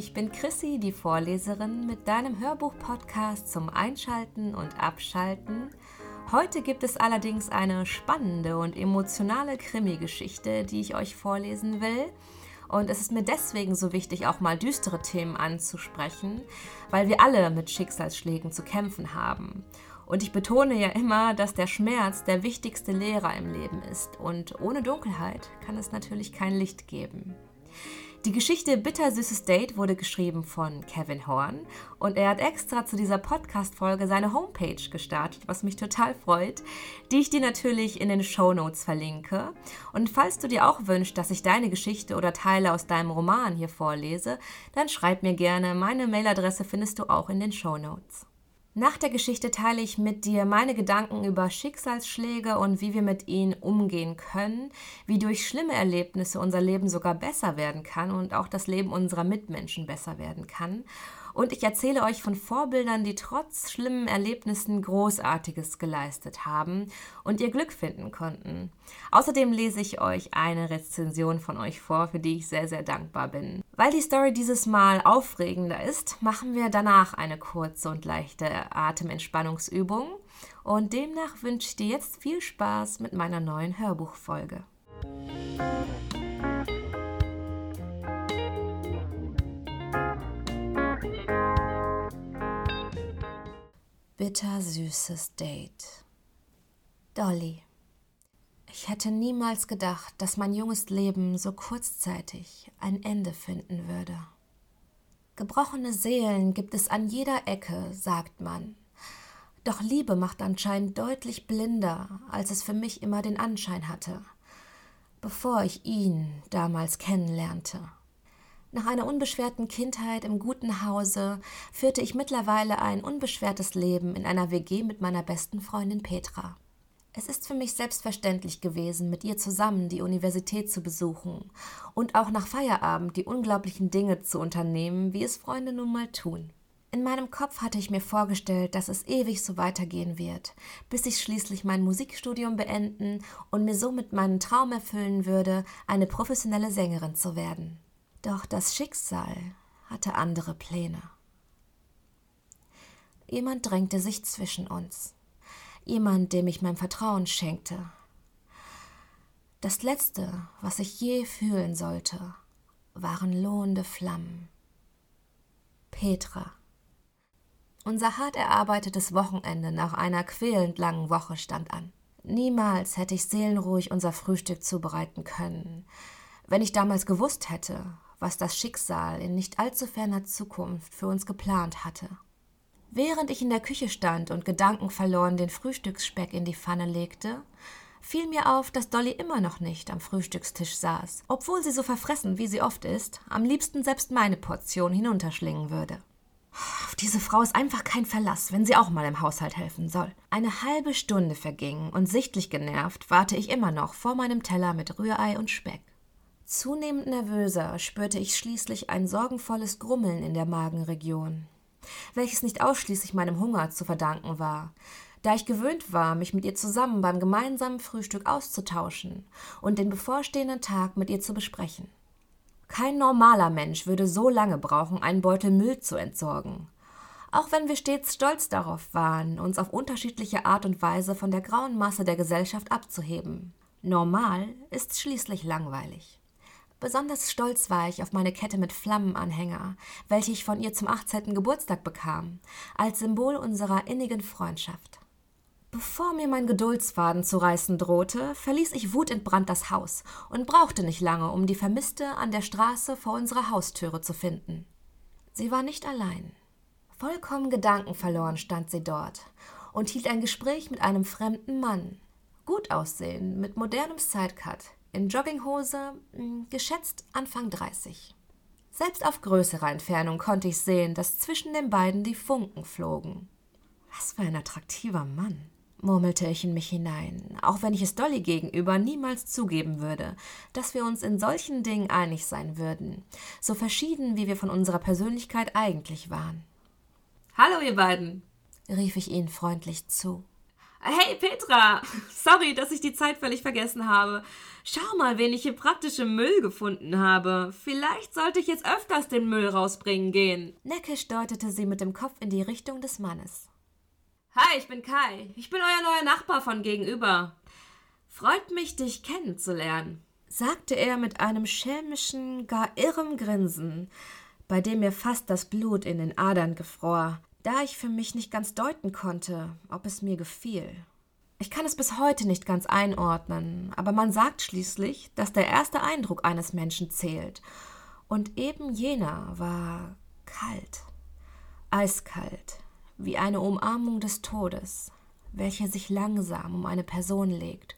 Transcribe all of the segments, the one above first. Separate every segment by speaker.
Speaker 1: ich bin Chrissy, die Vorleserin mit deinem Hörbuch-Podcast zum Einschalten und Abschalten. Heute gibt es allerdings eine spannende und emotionale Krimi-Geschichte, die ich euch vorlesen will. Und es ist mir deswegen so wichtig, auch mal düstere Themen anzusprechen, weil wir alle mit Schicksalsschlägen zu kämpfen haben. Und ich betone ja immer, dass der Schmerz der wichtigste Lehrer im Leben ist. Und ohne Dunkelheit kann es natürlich kein Licht geben. Die Geschichte Bittersüßes Date wurde geschrieben von Kevin Horn und er hat extra zu dieser Podcast-Folge seine Homepage gestartet, was mich total freut, die ich dir natürlich in den Show Notes verlinke. Und falls du dir auch wünschst, dass ich deine Geschichte oder Teile aus deinem Roman hier vorlese, dann schreib mir gerne. Meine Mailadresse findest du auch in den Show Notes. Nach der Geschichte teile ich mit dir meine Gedanken über Schicksalsschläge und wie wir mit ihnen umgehen können, wie durch schlimme Erlebnisse unser Leben sogar besser werden kann und auch das Leben unserer Mitmenschen besser werden kann und ich erzähle euch von Vorbildern, die trotz schlimmen Erlebnissen Großartiges geleistet haben und ihr Glück finden konnten. Außerdem lese ich euch eine Rezension von euch vor, für die ich sehr, sehr dankbar bin. Weil die Story dieses Mal aufregender ist, machen wir danach eine kurze und leichte Atementspannungsübung. Und demnach wünsche ich dir jetzt viel Spaß mit meiner neuen Hörbuchfolge. Bittersüßes Date. Dolly. Ich hätte niemals gedacht, dass mein junges Leben so kurzzeitig ein Ende finden würde. Gebrochene Seelen gibt es an jeder Ecke, sagt man. Doch Liebe macht anscheinend deutlich blinder, als es für mich immer den Anschein hatte, bevor ich ihn damals kennenlernte. Nach einer unbeschwerten Kindheit im guten Hause führte ich mittlerweile ein unbeschwertes Leben in einer WG mit meiner besten Freundin Petra. Es ist für mich selbstverständlich gewesen, mit ihr zusammen die Universität zu besuchen und auch nach Feierabend die unglaublichen Dinge zu unternehmen, wie es Freunde nun mal tun. In meinem Kopf hatte ich mir vorgestellt, dass es ewig so weitergehen wird, bis ich schließlich mein Musikstudium beenden und mir somit meinen Traum erfüllen würde, eine professionelle Sängerin zu werden. Doch das Schicksal hatte andere Pläne. Jemand drängte sich zwischen uns. Jemand, dem ich mein Vertrauen schenkte. Das Letzte, was ich je fühlen sollte, waren lohnende Flammen. Petra. Unser hart erarbeitetes Wochenende nach einer quälend langen Woche stand an. Niemals hätte ich seelenruhig unser Frühstück zubereiten können. Wenn ich damals gewusst hätte, was das Schicksal in nicht allzu ferner Zukunft für uns geplant hatte. Während ich in der Küche stand und gedankenverloren den Frühstücksspeck in die Pfanne legte, fiel mir auf, dass Dolly immer noch nicht am Frühstückstisch saß, obwohl sie so verfressen, wie sie oft ist, am liebsten selbst meine Portion hinunterschlingen würde. Auf diese Frau ist einfach kein Verlass, wenn sie auch mal im Haushalt helfen soll. Eine halbe Stunde verging und sichtlich genervt warte ich immer noch vor meinem Teller mit Rührei und Speck. Zunehmend nervöser spürte ich schließlich ein sorgenvolles Grummeln in der Magenregion, welches nicht ausschließlich meinem Hunger zu verdanken war, da ich gewöhnt war, mich mit ihr zusammen beim gemeinsamen Frühstück auszutauschen und den bevorstehenden Tag mit ihr zu besprechen. Kein normaler Mensch würde so lange brauchen, einen Beutel Müll zu entsorgen. Auch wenn wir stets stolz darauf waren, uns auf unterschiedliche Art und Weise von der grauen Masse der Gesellschaft abzuheben. Normal ist schließlich langweilig. Besonders stolz war ich auf meine Kette mit Flammenanhänger, welche ich von ihr zum 18. Geburtstag bekam, als Symbol unserer innigen Freundschaft. Bevor mir mein Geduldsfaden zu reißen drohte, verließ ich wutentbrannt das Haus und brauchte nicht lange, um die Vermisste an der Straße vor unserer Haustüre zu finden. Sie war nicht allein. Vollkommen gedankenverloren stand sie dort und hielt ein Gespräch mit einem fremden Mann. Gut aussehen, mit modernem Sidecut, in Jogginghose, hm, geschätzt Anfang 30. Selbst auf größerer Entfernung konnte ich sehen, dass zwischen den beiden die Funken flogen. Was für ein attraktiver Mann, murmelte ich in mich hinein, auch wenn ich es Dolly gegenüber niemals zugeben würde, dass wir uns in solchen Dingen einig sein würden, so verschieden wie wir von unserer Persönlichkeit eigentlich waren. Hallo, ihr beiden, rief ich ihnen freundlich zu. Hey Petra, sorry, dass ich die Zeit völlig vergessen habe. Schau mal, wen ich hier praktisch im Müll gefunden habe. Vielleicht sollte ich jetzt öfters den Müll rausbringen gehen. Neckisch deutete sie mit dem Kopf in die Richtung des Mannes. Hi, ich bin Kai. Ich bin euer neuer Nachbar von gegenüber. Freut mich, dich kennenzulernen, sagte er mit einem schelmischen, gar irrem Grinsen, bei dem mir fast das Blut in den Adern gefror da ich für mich nicht ganz deuten konnte, ob es mir gefiel. Ich kann es bis heute nicht ganz einordnen, aber man sagt schließlich, dass der erste Eindruck eines Menschen zählt, und eben jener war kalt, eiskalt, wie eine Umarmung des Todes, welche sich langsam um eine Person legt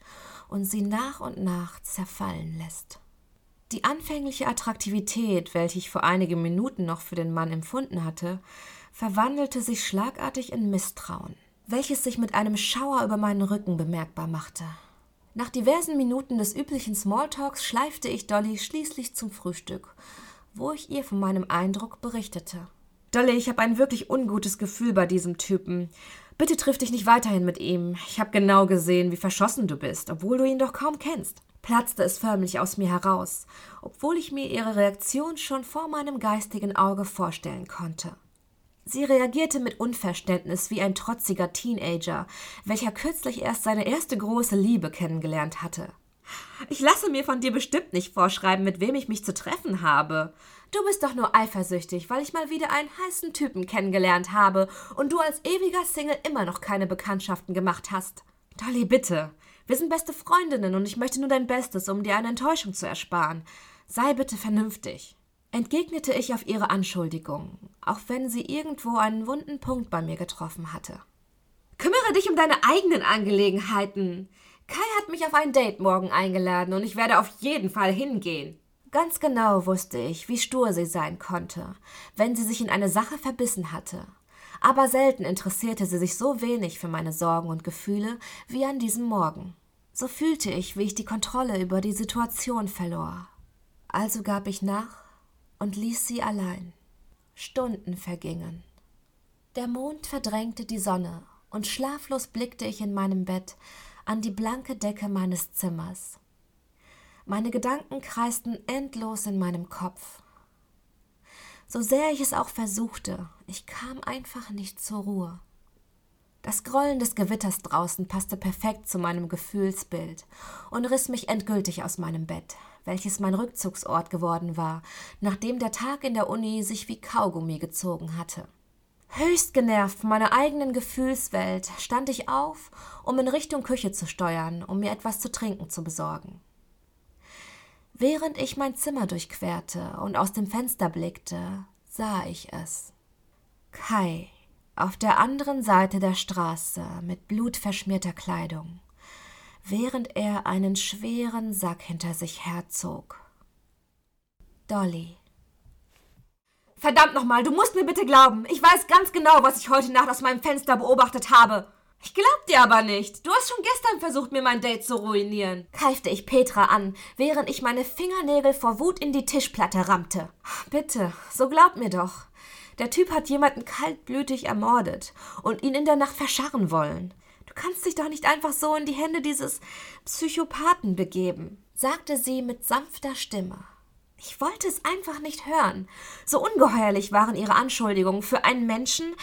Speaker 1: und sie nach und nach zerfallen lässt. Die anfängliche Attraktivität, welche ich vor einigen Minuten noch für den Mann empfunden hatte, verwandelte sich schlagartig in Misstrauen, welches sich mit einem Schauer über meinen Rücken bemerkbar machte. Nach diversen Minuten des üblichen Smalltalks schleifte ich Dolly schließlich zum Frühstück, wo ich ihr von meinem Eindruck berichtete. Dolly, ich habe ein wirklich ungutes Gefühl bei diesem Typen. Bitte triff dich nicht weiterhin mit ihm. Ich habe genau gesehen, wie verschossen du bist, obwohl du ihn doch kaum kennst. Platzte es förmlich aus mir heraus, obwohl ich mir ihre Reaktion schon vor meinem geistigen Auge vorstellen konnte. Sie reagierte mit Unverständnis wie ein trotziger Teenager, welcher kürzlich erst seine erste große Liebe kennengelernt hatte. Ich lasse mir von dir bestimmt nicht vorschreiben, mit wem ich mich zu treffen habe. Du bist doch nur eifersüchtig, weil ich mal wieder einen heißen Typen kennengelernt habe und du als ewiger Single immer noch keine Bekanntschaften gemacht hast. Dolly, bitte. Wir sind beste Freundinnen und ich möchte nur dein Bestes, um dir eine Enttäuschung zu ersparen. Sei bitte vernünftig entgegnete ich auf ihre Anschuldigung, auch wenn sie irgendwo einen wunden Punkt bei mir getroffen hatte. Kümmere dich um deine eigenen Angelegenheiten. Kai hat mich auf ein Date morgen eingeladen und ich werde auf jeden Fall hingehen. Ganz genau wusste ich, wie stur sie sein konnte, wenn sie sich in eine Sache verbissen hatte. Aber selten interessierte sie sich so wenig für meine Sorgen und Gefühle wie an diesem Morgen. So fühlte ich, wie ich die Kontrolle über die Situation verlor. Also gab ich nach und ließ sie allein. Stunden vergingen. Der Mond verdrängte die Sonne, und schlaflos blickte ich in meinem Bett an die blanke Decke meines Zimmers. Meine Gedanken kreisten endlos in meinem Kopf. So sehr ich es auch versuchte, ich kam einfach nicht zur Ruhe. Das Grollen des Gewitters draußen passte perfekt zu meinem Gefühlsbild und riss mich endgültig aus meinem Bett, welches mein Rückzugsort geworden war, nachdem der Tag in der Uni sich wie Kaugummi gezogen hatte. Höchst genervt von meiner eigenen Gefühlswelt stand ich auf, um in Richtung Küche zu steuern, um mir etwas zu trinken zu besorgen. Während ich mein Zimmer durchquerte und aus dem Fenster blickte, sah ich es. Kai auf der anderen Seite der Straße mit blutverschmierter Kleidung während er einen schweren Sack hinter sich herzog. Dolly. Verdammt nochmal, du musst mir bitte glauben. Ich weiß ganz genau, was ich heute Nacht aus meinem Fenster beobachtet habe. Ich glaub dir aber nicht. Du hast schon gestern versucht, mir mein Date zu ruinieren. Keifte ich Petra an, während ich meine Fingernägel vor Wut in die Tischplatte rammte. Bitte, so glaub mir doch. Der Typ hat jemanden kaltblütig ermordet und ihn in der Nacht verscharren wollen. Du kannst dich doch nicht einfach so in die Hände dieses Psychopathen begeben, sagte sie mit sanfter Stimme. Ich wollte es einfach nicht hören. So ungeheuerlich waren ihre Anschuldigungen für einen Menschen,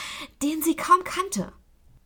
Speaker 1: den sie kaum kannte.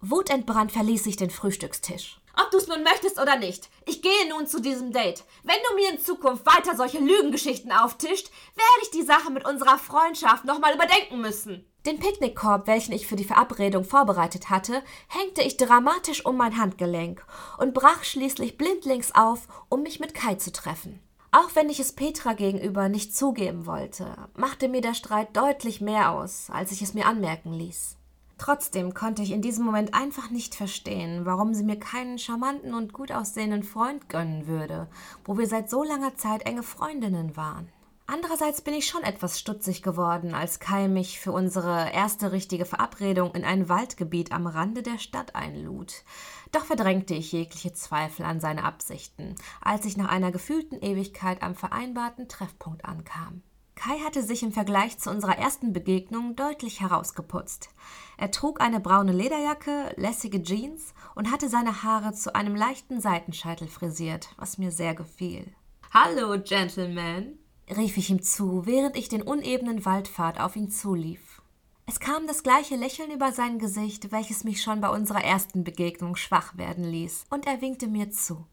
Speaker 1: Wutentbrannt verließ ich den Frühstückstisch. Ob du es nun möchtest oder nicht, ich gehe nun zu diesem Date. Wenn du mir in Zukunft weiter solche Lügengeschichten auftischt, werde ich die Sache mit unserer Freundschaft nochmal überdenken müssen. Den Picknickkorb, welchen ich für die Verabredung vorbereitet hatte, hängte ich dramatisch um mein Handgelenk und brach schließlich blindlings auf, um mich mit Kai zu treffen. Auch wenn ich es Petra gegenüber nicht zugeben wollte, machte mir der Streit deutlich mehr aus, als ich es mir anmerken ließ. Trotzdem konnte ich in diesem Moment einfach nicht verstehen, warum sie mir keinen charmanten und gut aussehenden Freund gönnen würde, wo wir seit so langer Zeit enge Freundinnen waren. Andererseits bin ich schon etwas stutzig geworden, als Kai mich für unsere erste richtige Verabredung in ein Waldgebiet am Rande der Stadt einlud. Doch verdrängte ich jegliche Zweifel an seine Absichten, als ich nach einer gefühlten Ewigkeit am vereinbarten Treffpunkt ankam. Kai hatte sich im Vergleich zu unserer ersten Begegnung deutlich herausgeputzt. Er trug eine braune Lederjacke, lässige Jeans und hatte seine Haare zu einem leichten Seitenscheitel frisiert, was mir sehr gefiel. Hallo, Gentleman, rief ich ihm zu, während ich den unebenen Waldpfad auf ihn zulief. Es kam das gleiche Lächeln über sein Gesicht, welches mich schon bei unserer ersten Begegnung schwach werden ließ, und er winkte mir zu.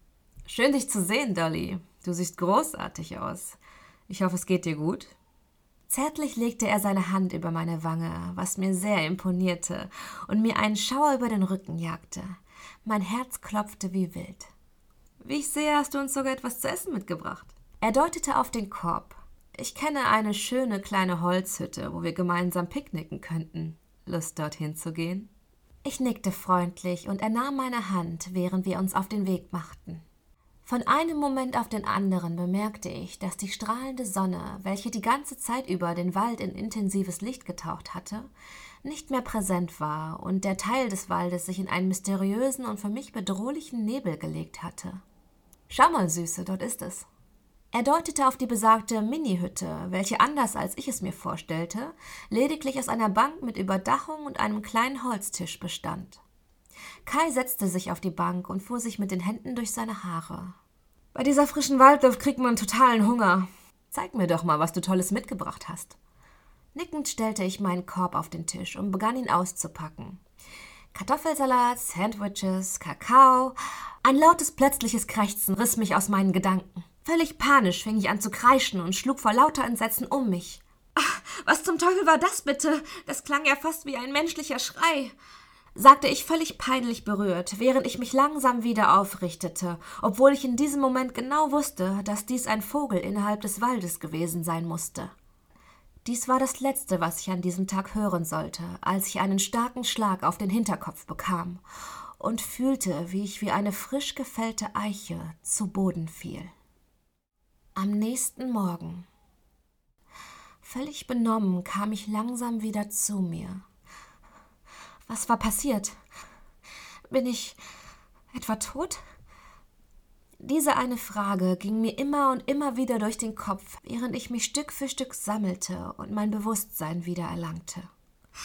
Speaker 1: Schön dich zu sehen, Dolly. Du siehst großartig aus. Ich hoffe, es geht dir gut. Zärtlich legte er seine Hand über meine Wange, was mir sehr imponierte und mir einen Schauer über den Rücken jagte. Mein Herz klopfte wie wild. Wie ich sehe, hast du uns sogar etwas zu essen mitgebracht. Er deutete auf den Korb. Ich kenne eine schöne kleine Holzhütte, wo wir gemeinsam picknicken könnten. Lust dorthin zu gehen? Ich nickte freundlich und er nahm meine Hand, während wir uns auf den Weg machten. Von einem Moment auf den anderen bemerkte ich, dass die strahlende Sonne, welche die ganze Zeit über den Wald in intensives Licht getaucht hatte, nicht mehr präsent war und der Teil des Waldes sich in einen mysteriösen und für mich bedrohlichen Nebel gelegt hatte. Schau mal, Süße, dort ist es. Er deutete auf die besagte Mini-Hütte, welche anders als ich es mir vorstellte, lediglich aus einer Bank mit Überdachung und einem kleinen Holztisch bestand. Kai setzte sich auf die Bank und fuhr sich mit den Händen durch seine Haare. Bei dieser frischen Waldluft kriegt man totalen Hunger. Zeig mir doch mal, was du Tolles mitgebracht hast. Nickend stellte ich meinen Korb auf den Tisch und begann ihn auszupacken. Kartoffelsalat, Sandwiches, Kakao. Ein lautes plötzliches Krächzen riss mich aus meinen Gedanken. Völlig panisch fing ich an zu kreischen und schlug vor lauter Entsetzen um mich. Ach, was zum Teufel war das bitte? Das klang ja fast wie ein menschlicher Schrei sagte ich völlig peinlich berührt, während ich mich langsam wieder aufrichtete, obwohl ich in diesem Moment genau wusste, dass dies ein Vogel innerhalb des Waldes gewesen sein musste. Dies war das Letzte, was ich an diesem Tag hören sollte, als ich einen starken Schlag auf den Hinterkopf bekam und fühlte, wie ich wie eine frisch gefällte Eiche zu Boden fiel. Am nächsten Morgen. Völlig benommen kam ich langsam wieder zu mir was war passiert? Bin ich etwa tot? Diese eine Frage ging mir immer und immer wieder durch den Kopf, während ich mich Stück für Stück sammelte und mein Bewusstsein wieder erlangte.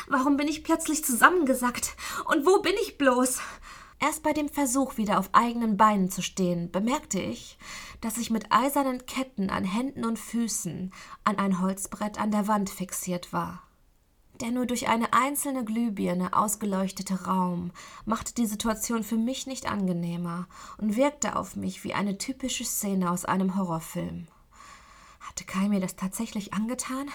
Speaker 1: Warum bin ich plötzlich zusammengesackt? Und wo bin ich bloß? Erst bei dem Versuch, wieder auf eigenen Beinen zu stehen, bemerkte ich, dass ich mit eisernen Ketten an Händen und Füßen an ein Holzbrett an der Wand fixiert war. Der nur durch eine einzelne Glühbirne ausgeleuchtete Raum machte die Situation für mich nicht angenehmer und wirkte auf mich wie eine typische Szene aus einem Horrorfilm. Hatte Kai mir das tatsächlich angetan?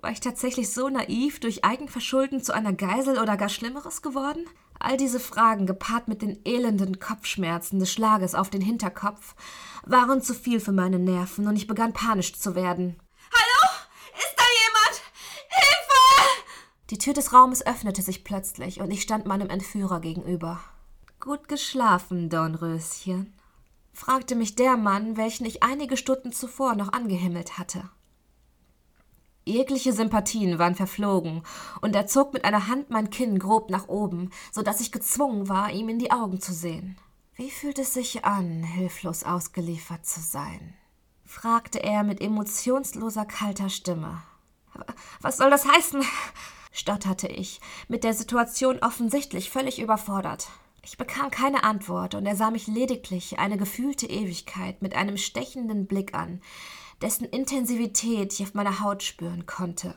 Speaker 1: War ich tatsächlich so naiv durch Eigenverschulden zu einer Geisel oder gar Schlimmeres geworden? All diese Fragen, gepaart mit den elenden Kopfschmerzen des Schlages auf den Hinterkopf, waren zu viel für meine Nerven und ich begann panisch zu werden. Die Tür des Raumes öffnete sich plötzlich und ich stand meinem Entführer gegenüber. Gut geschlafen, Dornröschen? fragte mich der Mann, welchen ich einige Stunden zuvor noch angehimmelt hatte. Jegliche Sympathien waren verflogen, und er zog mit einer Hand mein Kinn grob nach oben, so dass ich gezwungen war, ihm in die Augen zu sehen. Wie fühlt es sich an, hilflos ausgeliefert zu sein? fragte er mit emotionsloser kalter Stimme. Was soll das heißen? Stotterte ich, mit der Situation offensichtlich völlig überfordert. Ich bekam keine Antwort, und er sah mich lediglich eine gefühlte Ewigkeit mit einem stechenden Blick an, dessen Intensivität ich auf meiner Haut spüren konnte.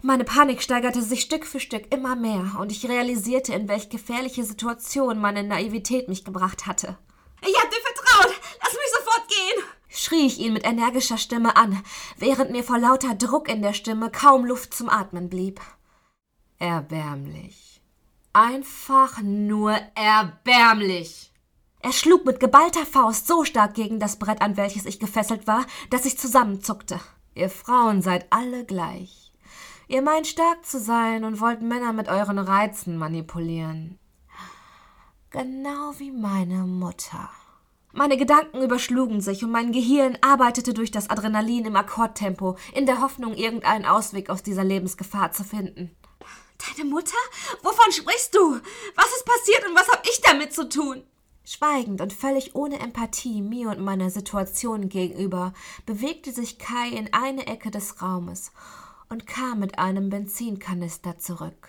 Speaker 1: Meine Panik steigerte sich Stück für Stück immer mehr, und ich realisierte, in welch gefährliche Situation meine Naivität mich gebracht hatte. Ich hab dir vertraut! Lass mich sofort gehen! schrie ich ihn mit energischer Stimme an, während mir vor lauter Druck in der Stimme kaum Luft zum Atmen blieb erbärmlich. Einfach nur erbärmlich. Er schlug mit geballter Faust so stark gegen das Brett, an welches ich gefesselt war, dass ich zusammenzuckte. Ihr Frauen seid alle gleich. Ihr meint stark zu sein und wollt Männer mit euren Reizen manipulieren. Genau wie meine Mutter. Meine Gedanken überschlugen sich und mein Gehirn arbeitete durch das Adrenalin im Akkordtempo, in der Hoffnung, irgendeinen Ausweg aus dieser Lebensgefahr zu finden. Deine Mutter? Wovon sprichst du? Was ist passiert und was habe ich damit zu tun? Schweigend und völlig ohne Empathie mir und meiner Situation gegenüber bewegte sich Kai in eine Ecke des Raumes und kam mit einem Benzinkanister zurück.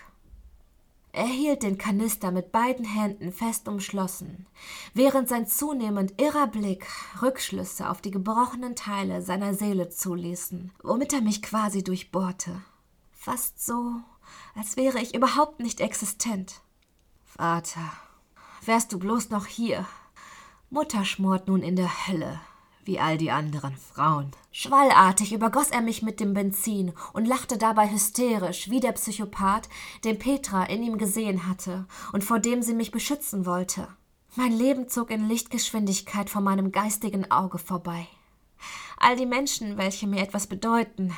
Speaker 1: Er hielt den Kanister mit beiden Händen fest umschlossen, während sein zunehmend irrer Blick Rückschlüsse auf die gebrochenen Teile seiner Seele zuließen, womit er mich quasi durchbohrte. Fast so, als wäre ich überhaupt nicht existent. Vater, wärst du bloß noch hier. Mutter schmort nun in der Hölle, wie all die anderen Frauen. Schwallartig übergoss er mich mit dem Benzin und lachte dabei hysterisch, wie der Psychopath, den Petra in ihm gesehen hatte und vor dem sie mich beschützen wollte. Mein Leben zog in Lichtgeschwindigkeit vor meinem geistigen Auge vorbei. All die Menschen, welche mir etwas bedeuten,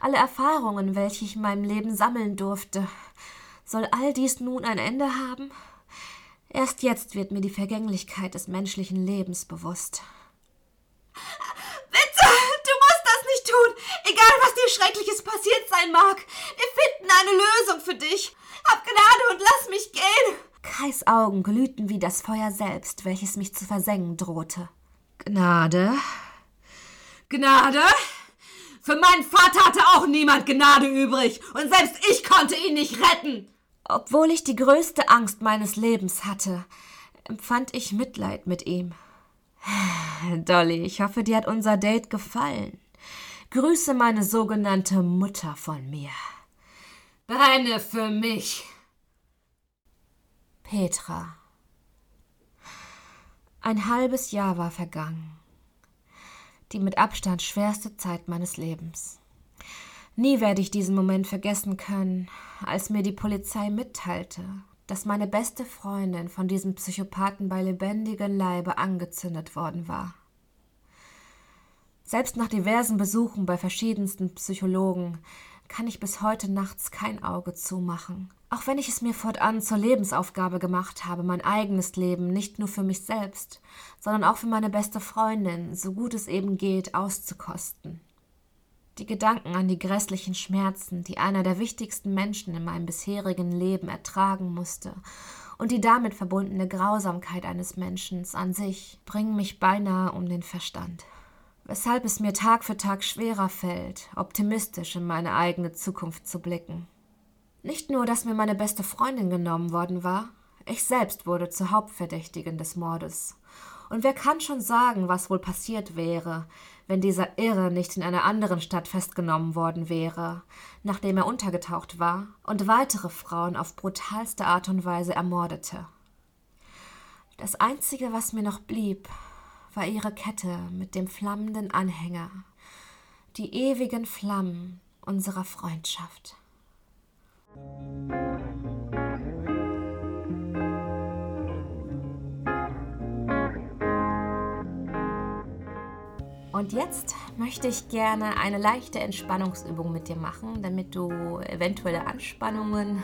Speaker 1: alle Erfahrungen, welche ich in meinem Leben sammeln durfte, soll all dies nun ein Ende haben? Erst jetzt wird mir die Vergänglichkeit des menschlichen Lebens bewusst.
Speaker 2: Bitte, du musst das nicht tun. Egal, was dir Schreckliches passiert sein mag. Wir finden eine Lösung für dich. Hab Gnade und lass mich gehen.
Speaker 1: Kais Augen glühten wie das Feuer selbst, welches mich zu versengen drohte. Gnade?
Speaker 2: Gnade? Für meinen Vater hatte auch niemand Gnade übrig, und selbst ich konnte ihn nicht retten.
Speaker 1: Obwohl ich die größte Angst meines Lebens hatte, empfand ich Mitleid mit ihm. Dolly, ich hoffe, dir hat unser Date gefallen. Grüße meine sogenannte Mutter von mir.
Speaker 2: Brenne für mich.
Speaker 1: Petra. Ein halbes Jahr war vergangen. Die mit Abstand schwerste Zeit meines Lebens. Nie werde ich diesen Moment vergessen können, als mir die Polizei mitteilte, dass meine beste Freundin von diesem Psychopathen bei lebendigem Leibe angezündet worden war. Selbst nach diversen Besuchen bei verschiedensten Psychologen kann ich bis heute nachts kein Auge zumachen. Auch wenn ich es mir fortan zur Lebensaufgabe gemacht habe, mein eigenes Leben nicht nur für mich selbst, sondern auch für meine beste Freundin, so gut es eben geht, auszukosten. Die Gedanken an die grässlichen Schmerzen, die einer der wichtigsten Menschen in meinem bisherigen Leben ertragen musste, und die damit verbundene Grausamkeit eines Menschen an sich, bringen mich beinahe um den Verstand. Weshalb es mir Tag für Tag schwerer fällt, optimistisch in meine eigene Zukunft zu blicken. Nicht nur, dass mir meine beste Freundin genommen worden war, ich selbst wurde zur Hauptverdächtigen des Mordes. Und wer kann schon sagen, was wohl passiert wäre, wenn dieser Irre nicht in einer anderen Stadt festgenommen worden wäre, nachdem er untergetaucht war und weitere Frauen auf brutalste Art und Weise ermordete. Das Einzige, was mir noch blieb, war ihre Kette mit dem flammenden Anhänger, die ewigen Flammen unserer Freundschaft. Und jetzt möchte ich gerne eine leichte Entspannungsübung mit dir machen, damit du eventuelle Anspannungen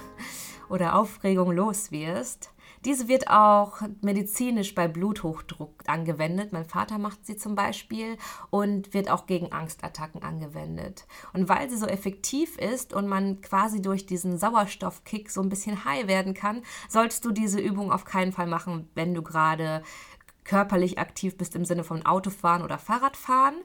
Speaker 1: oder Aufregung los wirst. Diese wird auch medizinisch bei Bluthochdruck angewendet. Mein Vater macht sie zum Beispiel und wird auch gegen Angstattacken angewendet. Und weil sie so effektiv ist und man quasi durch diesen Sauerstoffkick so ein bisschen high werden kann, solltest du diese Übung auf keinen Fall machen, wenn du gerade körperlich aktiv bist im Sinne von Autofahren oder Fahrradfahren.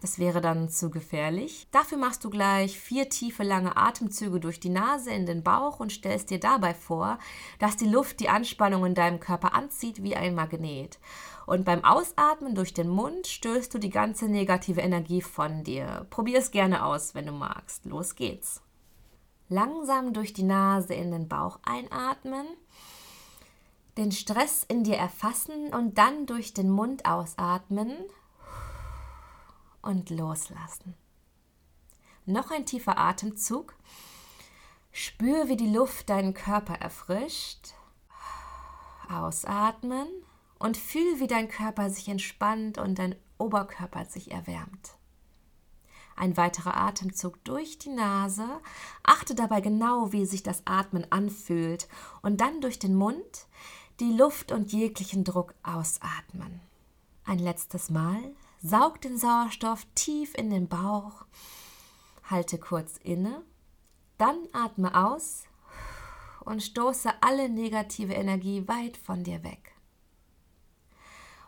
Speaker 1: Das wäre dann zu gefährlich. Dafür machst du gleich vier tiefe, lange Atemzüge durch die Nase in den Bauch und stellst dir dabei vor, dass die Luft die Anspannung in deinem Körper anzieht wie ein Magnet. Und beim Ausatmen durch den Mund stößt du die ganze negative Energie von dir. Probier es gerne aus, wenn du magst. Los geht's. Langsam durch die Nase in den Bauch einatmen den Stress in dir erfassen und dann durch den Mund ausatmen und loslassen. Noch ein tiefer Atemzug. Spür, wie die Luft deinen Körper erfrischt. Ausatmen und fühl, wie dein Körper sich entspannt und dein Oberkörper sich erwärmt. Ein weiterer Atemzug durch die Nase. Achte dabei genau, wie sich das Atmen anfühlt. Und dann durch den Mund die Luft und jeglichen Druck ausatmen. Ein letztes Mal. Saug den Sauerstoff tief in den Bauch. Halte kurz inne. Dann atme aus und stoße alle negative Energie weit von dir weg.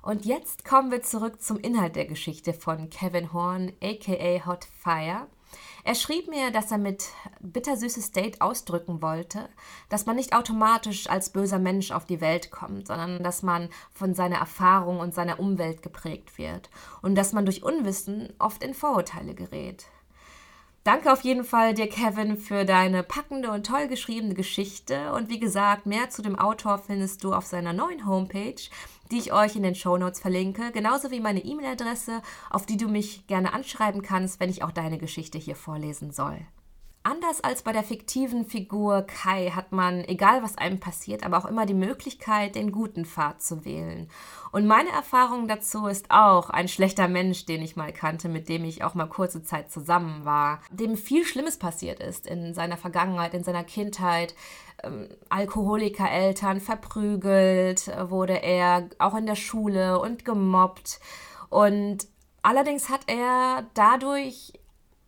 Speaker 1: Und jetzt kommen wir zurück zum Inhalt der Geschichte von Kevin Horn, aka Hot Fire. Er schrieb mir, dass er mit bittersüßes Date ausdrücken wollte, dass man nicht automatisch als böser Mensch auf die Welt kommt, sondern dass man von seiner Erfahrung und seiner Umwelt geprägt wird und dass man durch Unwissen oft in Vorurteile gerät. Danke auf jeden Fall dir, Kevin, für deine packende und toll geschriebene Geschichte. Und wie gesagt, mehr zu dem Autor findest du auf seiner neuen Homepage, die ich euch in den Show Notes verlinke, genauso wie meine E-Mail-Adresse, auf die du mich gerne anschreiben kannst, wenn ich auch deine Geschichte hier vorlesen soll. Anders als bei der fiktiven Figur Kai hat man, egal was einem passiert, aber auch immer die Möglichkeit, den guten Pfad zu wählen. Und meine Erfahrung dazu ist auch ein schlechter Mensch, den ich mal kannte, mit dem ich auch mal kurze Zeit zusammen war, dem viel Schlimmes passiert ist in seiner Vergangenheit, in seiner Kindheit. Ähm, Alkoholikereltern verprügelt wurde er, auch in der Schule und gemobbt. Und allerdings hat er dadurch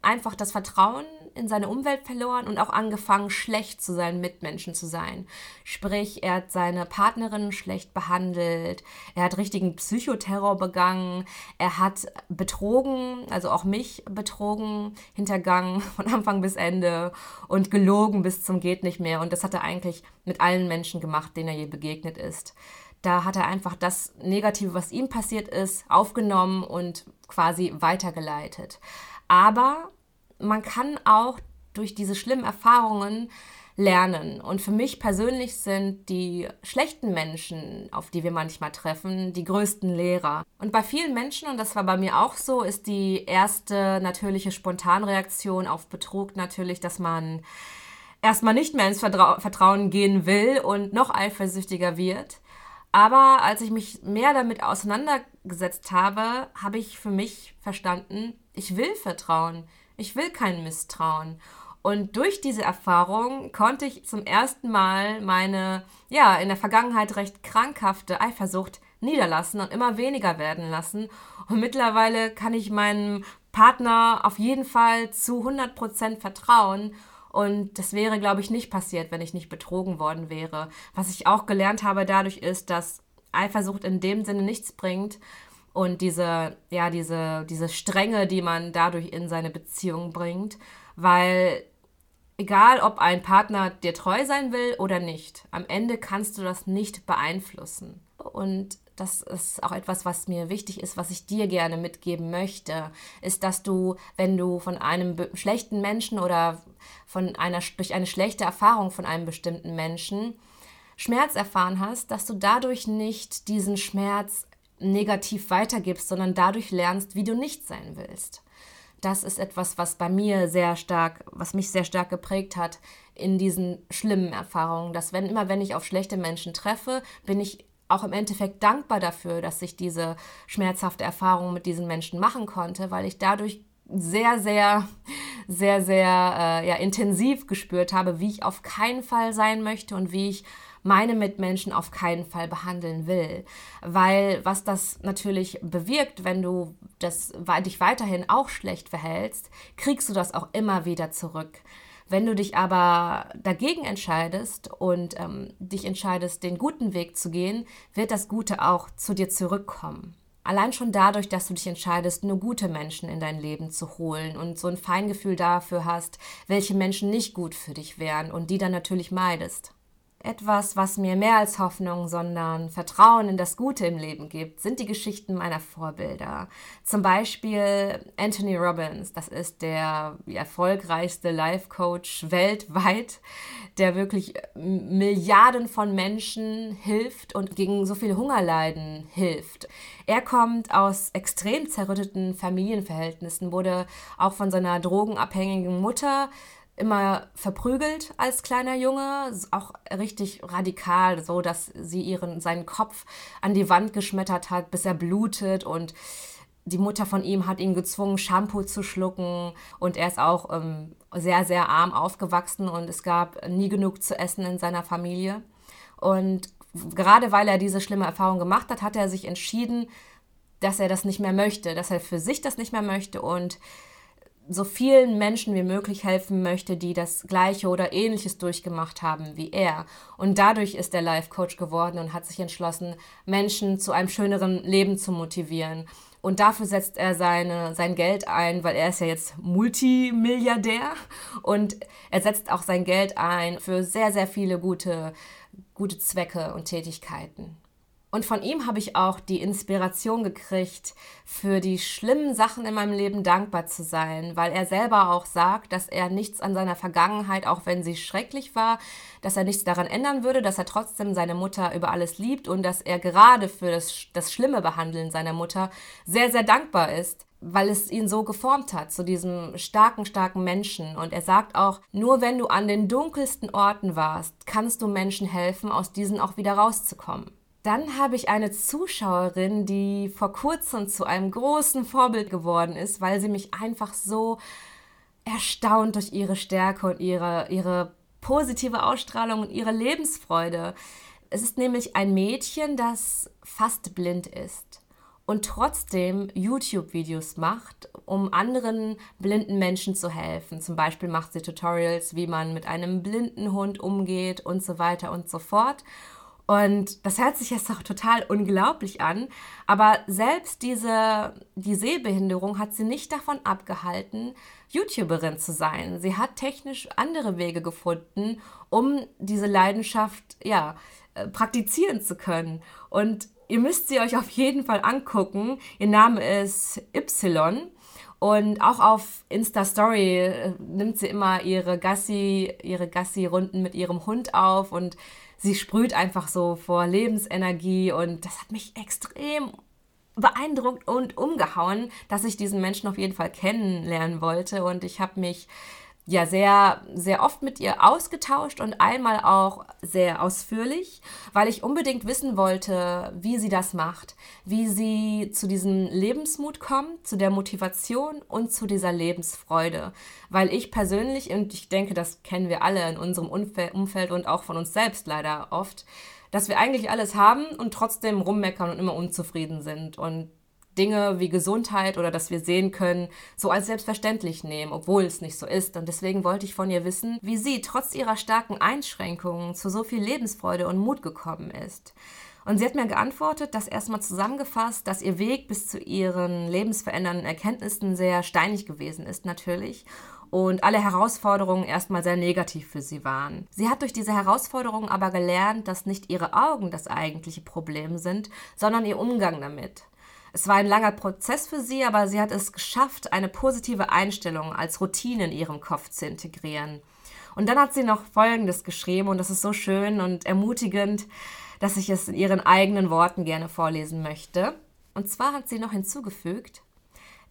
Speaker 1: einfach das Vertrauen in seine Umwelt verloren und auch angefangen, schlecht zu seinen Mitmenschen zu sein. Sprich, er hat seine Partnerin schlecht behandelt, er hat richtigen Psychoterror begangen, er hat betrogen, also auch mich betrogen, hintergangen von Anfang bis Ende und gelogen bis zum geht nicht mehr. Und das hat er eigentlich mit allen Menschen gemacht, denen er je begegnet ist. Da hat er einfach das Negative, was ihm passiert ist, aufgenommen und quasi weitergeleitet. Aber man kann auch durch diese schlimmen Erfahrungen lernen. Und für mich persönlich sind die schlechten Menschen, auf die wir manchmal treffen, die größten Lehrer. Und bei vielen Menschen, und das war bei mir auch so, ist die erste natürliche Spontanreaktion auf Betrug natürlich, dass man erstmal nicht mehr ins Vertra Vertrauen gehen will und noch eifersüchtiger wird. Aber als ich mich mehr damit auseinandergesetzt habe, habe ich für mich verstanden, ich will Vertrauen. Ich will kein Misstrauen. Und durch diese Erfahrung konnte ich zum ersten Mal meine, ja, in der Vergangenheit recht krankhafte Eifersucht niederlassen und immer weniger werden lassen. Und mittlerweile kann ich meinem Partner auf jeden Fall zu 100% vertrauen. Und das wäre, glaube ich, nicht passiert, wenn ich nicht betrogen worden wäre. Was ich auch gelernt habe dadurch ist, dass Eifersucht in dem Sinne nichts bringt, und diese, ja, diese, diese Strenge, die man dadurch in seine Beziehung bringt, weil egal ob ein Partner dir treu sein will oder nicht, am Ende kannst du das nicht beeinflussen. Und das ist auch etwas, was mir wichtig ist, was ich dir gerne mitgeben möchte, ist, dass du, wenn du von einem schlechten Menschen oder von einer, durch eine schlechte Erfahrung von einem bestimmten Menschen Schmerz erfahren hast, dass du dadurch nicht diesen Schmerz negativ weitergibst, sondern dadurch lernst, wie du nicht sein willst. Das ist etwas, was bei mir sehr stark, was mich sehr stark geprägt hat in diesen schlimmen Erfahrungen, dass wenn immer wenn ich auf schlechte Menschen treffe, bin ich auch im Endeffekt dankbar dafür, dass ich diese schmerzhafte Erfahrung mit diesen Menschen machen konnte, weil ich dadurch sehr, sehr, sehr, sehr äh, ja, intensiv gespürt habe, wie ich auf keinen Fall sein möchte und wie ich meine Mitmenschen auf keinen Fall behandeln will. Weil was das natürlich bewirkt, wenn du das, dich weiterhin auch schlecht verhältst, kriegst du das auch immer wieder zurück. Wenn du dich aber dagegen entscheidest und ähm, dich entscheidest, den guten Weg zu gehen, wird das Gute auch zu dir zurückkommen. Allein schon dadurch, dass du dich entscheidest, nur gute Menschen in dein Leben zu holen und so ein Feingefühl dafür hast, welche Menschen nicht gut für dich wären und die dann natürlich meidest. Etwas, was mir mehr als Hoffnung, sondern Vertrauen in das Gute im Leben gibt, sind die Geschichten meiner Vorbilder. Zum Beispiel Anthony Robbins, das ist der erfolgreichste Life-Coach weltweit, der wirklich Milliarden von Menschen hilft und gegen so viel Hungerleiden hilft. Er kommt aus extrem zerrütteten Familienverhältnissen, wurde auch von seiner drogenabhängigen Mutter immer verprügelt als kleiner Junge, auch richtig radikal, so dass sie ihren seinen Kopf an die Wand geschmettert hat, bis er blutet und die Mutter von ihm hat ihn gezwungen, Shampoo zu schlucken und er ist auch ähm, sehr, sehr arm aufgewachsen und es gab nie genug zu essen in seiner Familie. Und gerade weil er diese schlimme Erfahrung gemacht hat, hat er sich entschieden, dass er das nicht mehr möchte, dass er für sich das nicht mehr möchte und so vielen Menschen wie möglich helfen möchte, die das gleiche oder ähnliches durchgemacht haben wie er. Und dadurch ist er Life Coach geworden und hat sich entschlossen, Menschen zu einem schöneren Leben zu motivieren. Und dafür setzt er seine, sein Geld ein, weil er ist ja jetzt Multimilliardär und er setzt auch sein Geld ein für sehr, sehr viele gute, gute Zwecke und Tätigkeiten. Und von ihm habe ich auch die Inspiration gekriegt, für die schlimmen Sachen in meinem Leben dankbar zu sein, weil er selber auch sagt, dass er nichts an seiner Vergangenheit, auch wenn sie schrecklich war, dass er nichts daran ändern würde, dass er trotzdem seine Mutter über alles liebt und dass er gerade für das, das schlimme Behandeln seiner Mutter sehr, sehr dankbar ist weil es ihn so geformt hat, zu diesem starken, starken Menschen. Und er sagt auch, nur wenn du an den dunkelsten Orten warst, kannst du Menschen helfen, aus diesen auch wieder rauszukommen. Dann habe ich eine Zuschauerin, die vor kurzem zu einem großen Vorbild geworden ist, weil sie mich einfach so erstaunt durch ihre Stärke und ihre, ihre positive Ausstrahlung und ihre Lebensfreude. Es ist nämlich ein Mädchen, das fast blind ist und trotzdem YouTube-Videos macht, um anderen blinden Menschen zu helfen. Zum Beispiel macht sie Tutorials, wie man mit einem blinden Hund umgeht und so weiter und so fort. Und das hört sich jetzt auch total unglaublich an, aber selbst diese die Sehbehinderung hat sie nicht davon abgehalten, YouTuberin zu sein. Sie hat technisch andere Wege gefunden, um diese Leidenschaft ja äh, praktizieren zu können. Und ihr müsst sie euch auf jeden Fall angucken. Ihr Name ist Y. Und auch auf Insta Story äh, nimmt sie immer ihre Gassi, ihre Gassi-Runden mit ihrem Hund auf und sie sprüht einfach so vor Lebensenergie und das hat mich extrem beeindruckt und umgehauen, dass ich diesen Menschen auf jeden Fall kennenlernen wollte. Und ich habe mich ja sehr, sehr oft mit ihr ausgetauscht und einmal auch sehr ausführlich, weil ich unbedingt wissen wollte, wie sie das macht, wie sie zu diesem Lebensmut kommt, zu der Motivation und zu dieser Lebensfreude. Weil ich persönlich, und ich denke, das kennen wir alle in unserem Umfeld und auch von uns selbst leider oft, dass wir eigentlich alles haben und trotzdem rummeckern und immer unzufrieden sind. Und Dinge wie Gesundheit oder dass wir sehen können, so als selbstverständlich nehmen, obwohl es nicht so ist. Und deswegen wollte ich von ihr wissen, wie sie trotz ihrer starken Einschränkungen zu so viel Lebensfreude und Mut gekommen ist. Und sie hat mir geantwortet, dass erstmal zusammengefasst, dass ihr Weg bis zu ihren lebensverändernden Erkenntnissen sehr steinig gewesen ist, natürlich. Und alle Herausforderungen erstmal sehr negativ für sie waren. Sie hat durch diese Herausforderungen aber gelernt, dass nicht ihre Augen das eigentliche Problem sind, sondern ihr Umgang damit. Es war ein langer Prozess für sie, aber sie hat es geschafft, eine positive Einstellung als Routine in ihrem Kopf zu integrieren. Und dann hat sie noch Folgendes geschrieben und das ist so schön und ermutigend, dass ich es in ihren eigenen Worten gerne vorlesen möchte. Und zwar hat sie noch hinzugefügt,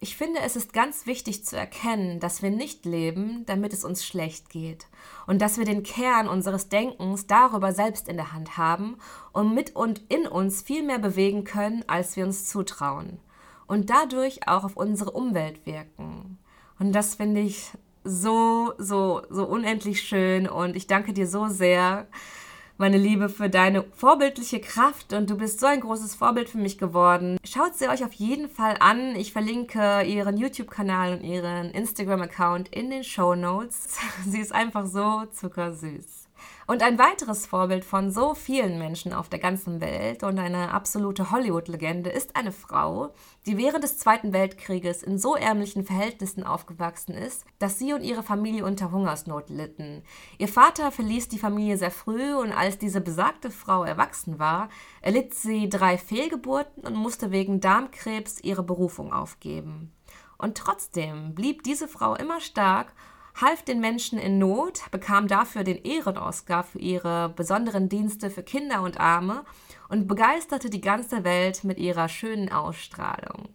Speaker 1: ich finde, es ist ganz wichtig zu erkennen, dass wir nicht leben, damit es uns schlecht geht. Und dass wir den Kern unseres Denkens darüber selbst in der Hand haben und mit und in uns viel mehr bewegen können, als wir uns zutrauen. Und dadurch auch auf unsere Umwelt wirken. Und das finde ich so, so, so unendlich schön. Und ich danke dir so sehr meine Liebe, für deine vorbildliche Kraft und du bist so ein großes Vorbild für mich geworden. Schaut sie euch auf jeden Fall an. Ich verlinke ihren YouTube-Kanal und ihren Instagram-Account in den Show Notes. Sie ist einfach so zuckersüß. Und ein weiteres Vorbild von so vielen Menschen auf der ganzen Welt und eine absolute Hollywood-Legende ist eine Frau, die während des Zweiten Weltkrieges in so ärmlichen Verhältnissen aufgewachsen ist, dass sie und ihre Familie unter Hungersnot litten. Ihr Vater verließ die Familie sehr früh und als diese besagte Frau erwachsen war, erlitt sie drei Fehlgeburten und musste wegen Darmkrebs ihre Berufung aufgeben. Und trotzdem blieb diese Frau immer stark half den Menschen in Not, bekam dafür den Ehren-Oscar für ihre besonderen Dienste für Kinder und Arme und begeisterte die ganze Welt mit ihrer schönen Ausstrahlung.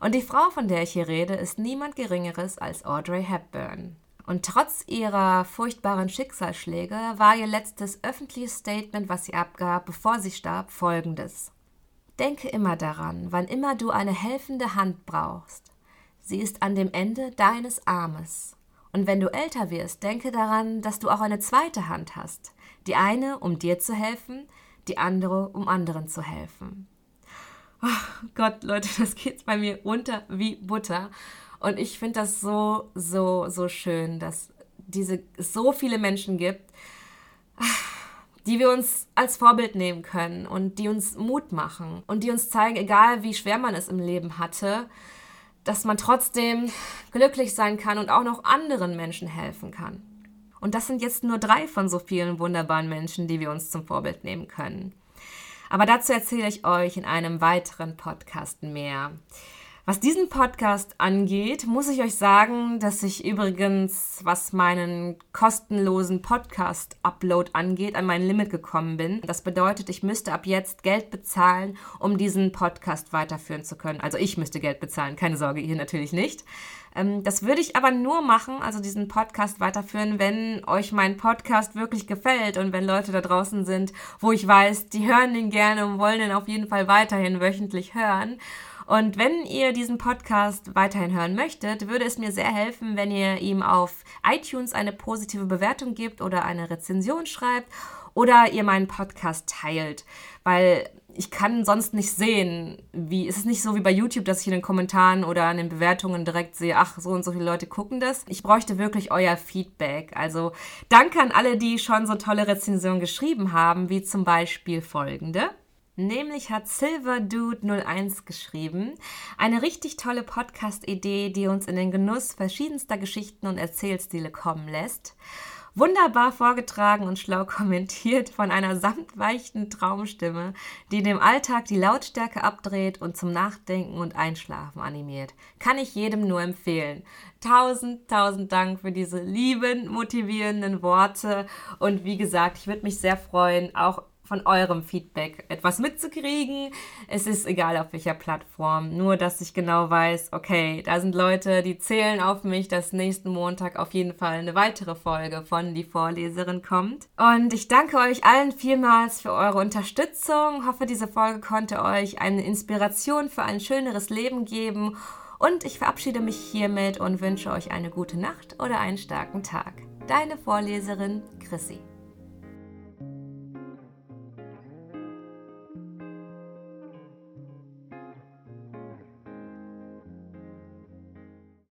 Speaker 1: Und die Frau, von der ich hier rede, ist niemand Geringeres als Audrey Hepburn. Und trotz ihrer furchtbaren Schicksalsschläge war ihr letztes öffentliches Statement, was sie abgab, bevor sie starb, folgendes. Denke immer daran, wann immer du eine helfende Hand brauchst. Sie ist an dem Ende deines Armes. Und wenn du älter wirst, denke daran, dass du auch eine zweite Hand hast. Die eine, um dir zu helfen, die andere, um anderen zu helfen. Oh Gott, Leute, das geht bei mir runter wie Butter. Und ich finde das so, so, so schön, dass diese so viele Menschen gibt, die wir uns als Vorbild nehmen können und die uns Mut machen und die uns zeigen, egal wie schwer man es im Leben hatte, dass man trotzdem glücklich sein kann und auch noch anderen Menschen helfen kann. Und das sind jetzt nur drei von so vielen wunderbaren Menschen, die wir uns zum Vorbild nehmen können. Aber dazu erzähle ich euch in einem weiteren Podcast mehr. Was diesen Podcast angeht, muss ich euch sagen, dass ich übrigens, was meinen kostenlosen Podcast-Upload angeht, an mein Limit gekommen bin. Das bedeutet, ich müsste ab jetzt Geld bezahlen, um diesen Podcast weiterführen zu können. Also ich müsste Geld bezahlen, keine Sorge, ihr natürlich nicht. Ähm, das würde ich aber nur machen, also diesen Podcast weiterführen, wenn euch mein Podcast wirklich gefällt und wenn Leute da draußen sind, wo ich weiß, die hören den gerne und wollen den auf jeden Fall weiterhin wöchentlich hören. Und wenn ihr diesen Podcast weiterhin hören möchtet, würde es mir sehr helfen, wenn ihr ihm auf iTunes eine positive Bewertung gebt oder eine Rezension schreibt oder ihr meinen Podcast teilt, weil ich kann sonst nicht sehen, wie es ist nicht so wie bei YouTube, dass ich in den Kommentaren oder an den Bewertungen direkt sehe, ach, so und so viele Leute gucken das. Ich bräuchte wirklich euer Feedback. Also danke an alle, die schon so tolle Rezensionen geschrieben haben, wie zum Beispiel folgende. Nämlich hat SilverDude01 geschrieben. Eine richtig tolle Podcast-Idee, die uns in den Genuss verschiedenster Geschichten und Erzählstile kommen lässt. Wunderbar vorgetragen und schlau kommentiert von einer samtweichen Traumstimme, die dem Alltag die Lautstärke abdreht und zum Nachdenken und Einschlafen animiert. Kann ich jedem nur empfehlen. Tausend, tausend Dank für diese lieben, motivierenden Worte. Und wie gesagt, ich würde mich sehr freuen, auch von eurem Feedback etwas mitzukriegen. Es ist egal auf welcher Plattform, nur dass ich genau weiß, okay, da sind Leute, die zählen auf mich, dass nächsten Montag auf jeden Fall eine weitere Folge von Die Vorleserin kommt. Und ich danke euch allen vielmals für eure Unterstützung. Hoffe, diese Folge konnte euch eine Inspiration für ein schöneres Leben geben. Und ich verabschiede mich hiermit und wünsche euch eine gute Nacht oder einen starken Tag. Deine Vorleserin Chrissy.